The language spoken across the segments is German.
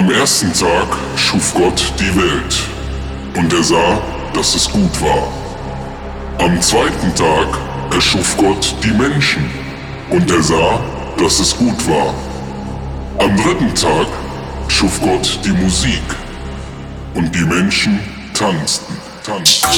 Am ersten Tag schuf Gott die Welt, und er sah, dass es gut war. Am zweiten Tag erschuf Gott die Menschen, und er sah, dass es gut war. Am dritten Tag schuf Gott die Musik, und die Menschen tanzten. tanzten.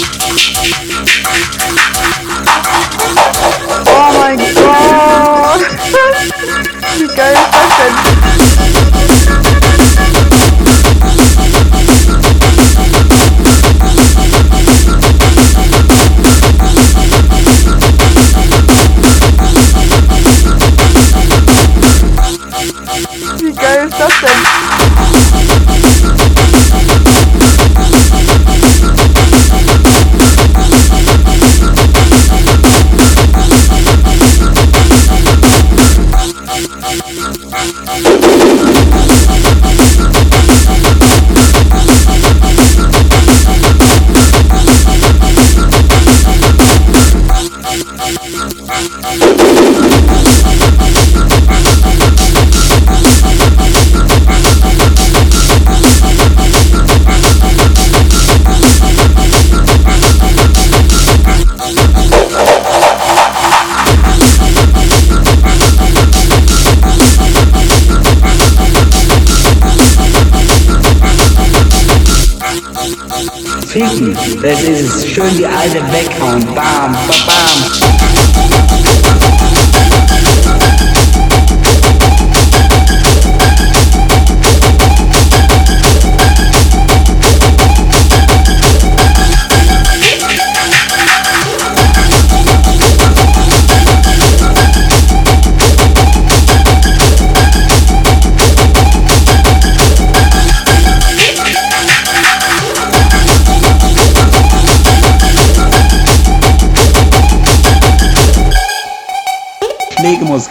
Thank you. Fichten. Das ist. Schön die alte weghauen. Bam, bam, bam.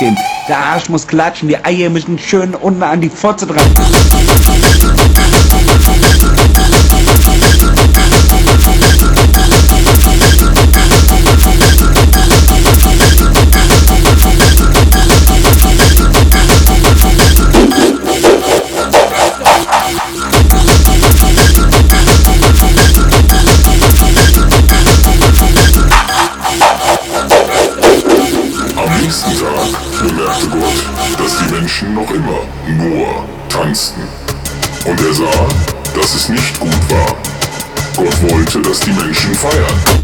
geben. Der Arsch muss klatschen, die Eier müssen schön unten an die Pfotze dran. Menschen noch immer nur tanzten. Und er sah, dass es nicht gut war. Gott wollte, dass die Menschen feiern.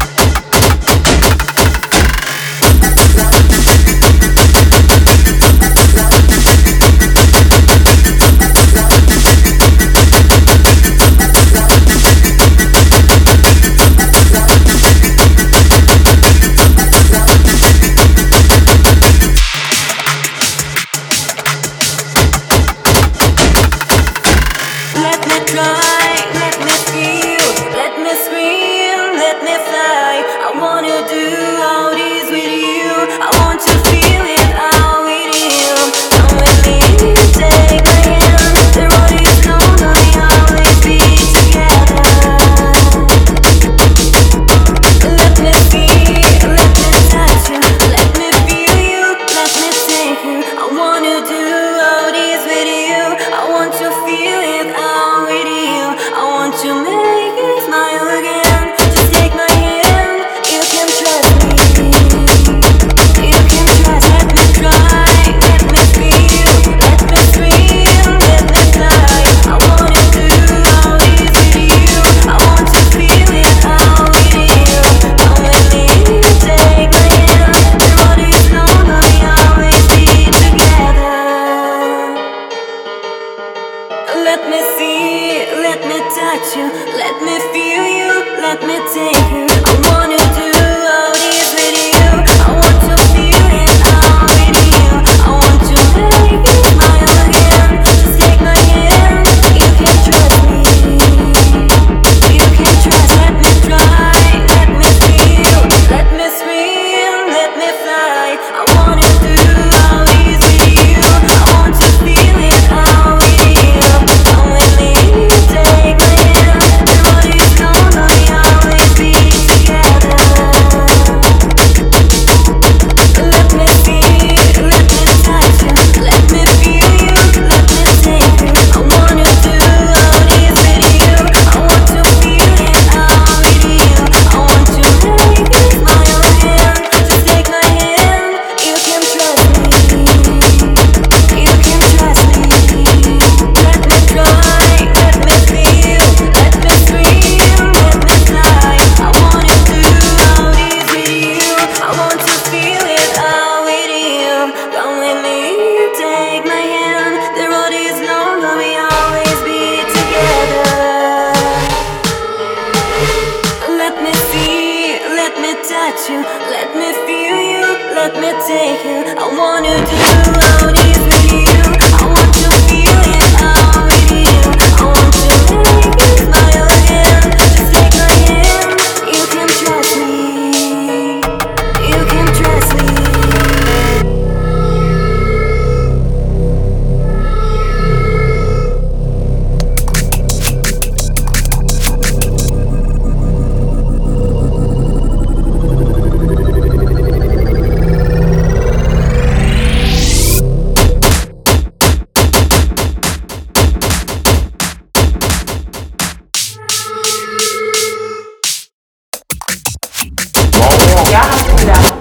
you, let me feel you, let me take you. I wanna do all these with you.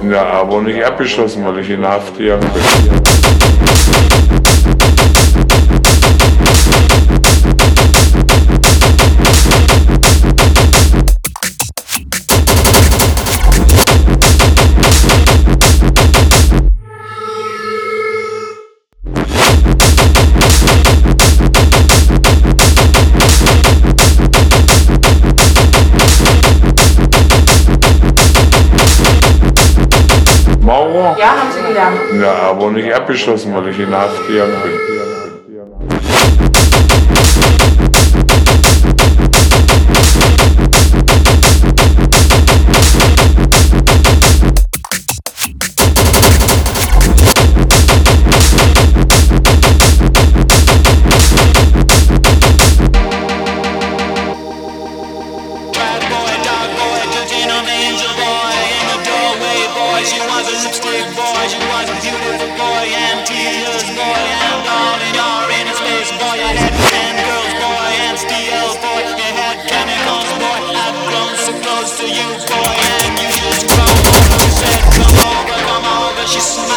Na, aber nicht abgeschlossen, weil ich in Haft gegangen. Ja, haben Sie gelernt? Ja, aber nicht abgeschlossen, weil ich in Haft gegangen bin. tears, boy, and on in your inner space, boy. You had ten girls, boy, and steel, boy. You had chemicals, boy. I've grown so close to you, boy, and you just grown. She said, come over, come over. She smiled.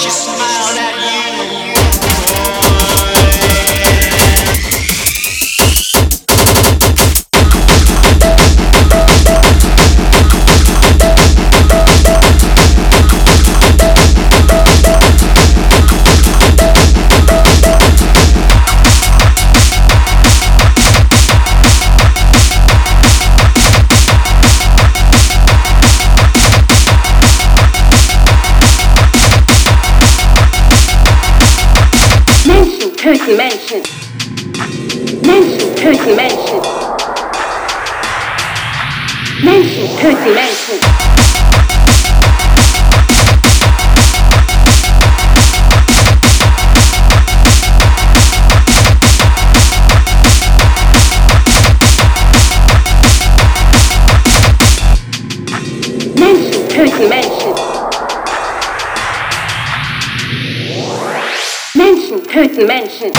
she's so person mentioned. Mention person mentioned. Mention person mansion. mentioned. töten mentioned.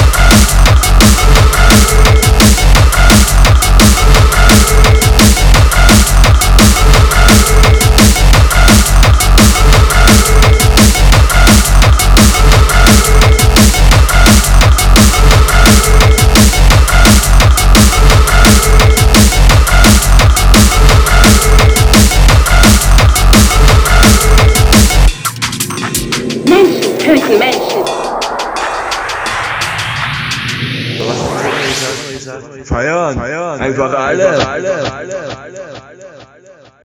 Feiern, feiern, einfach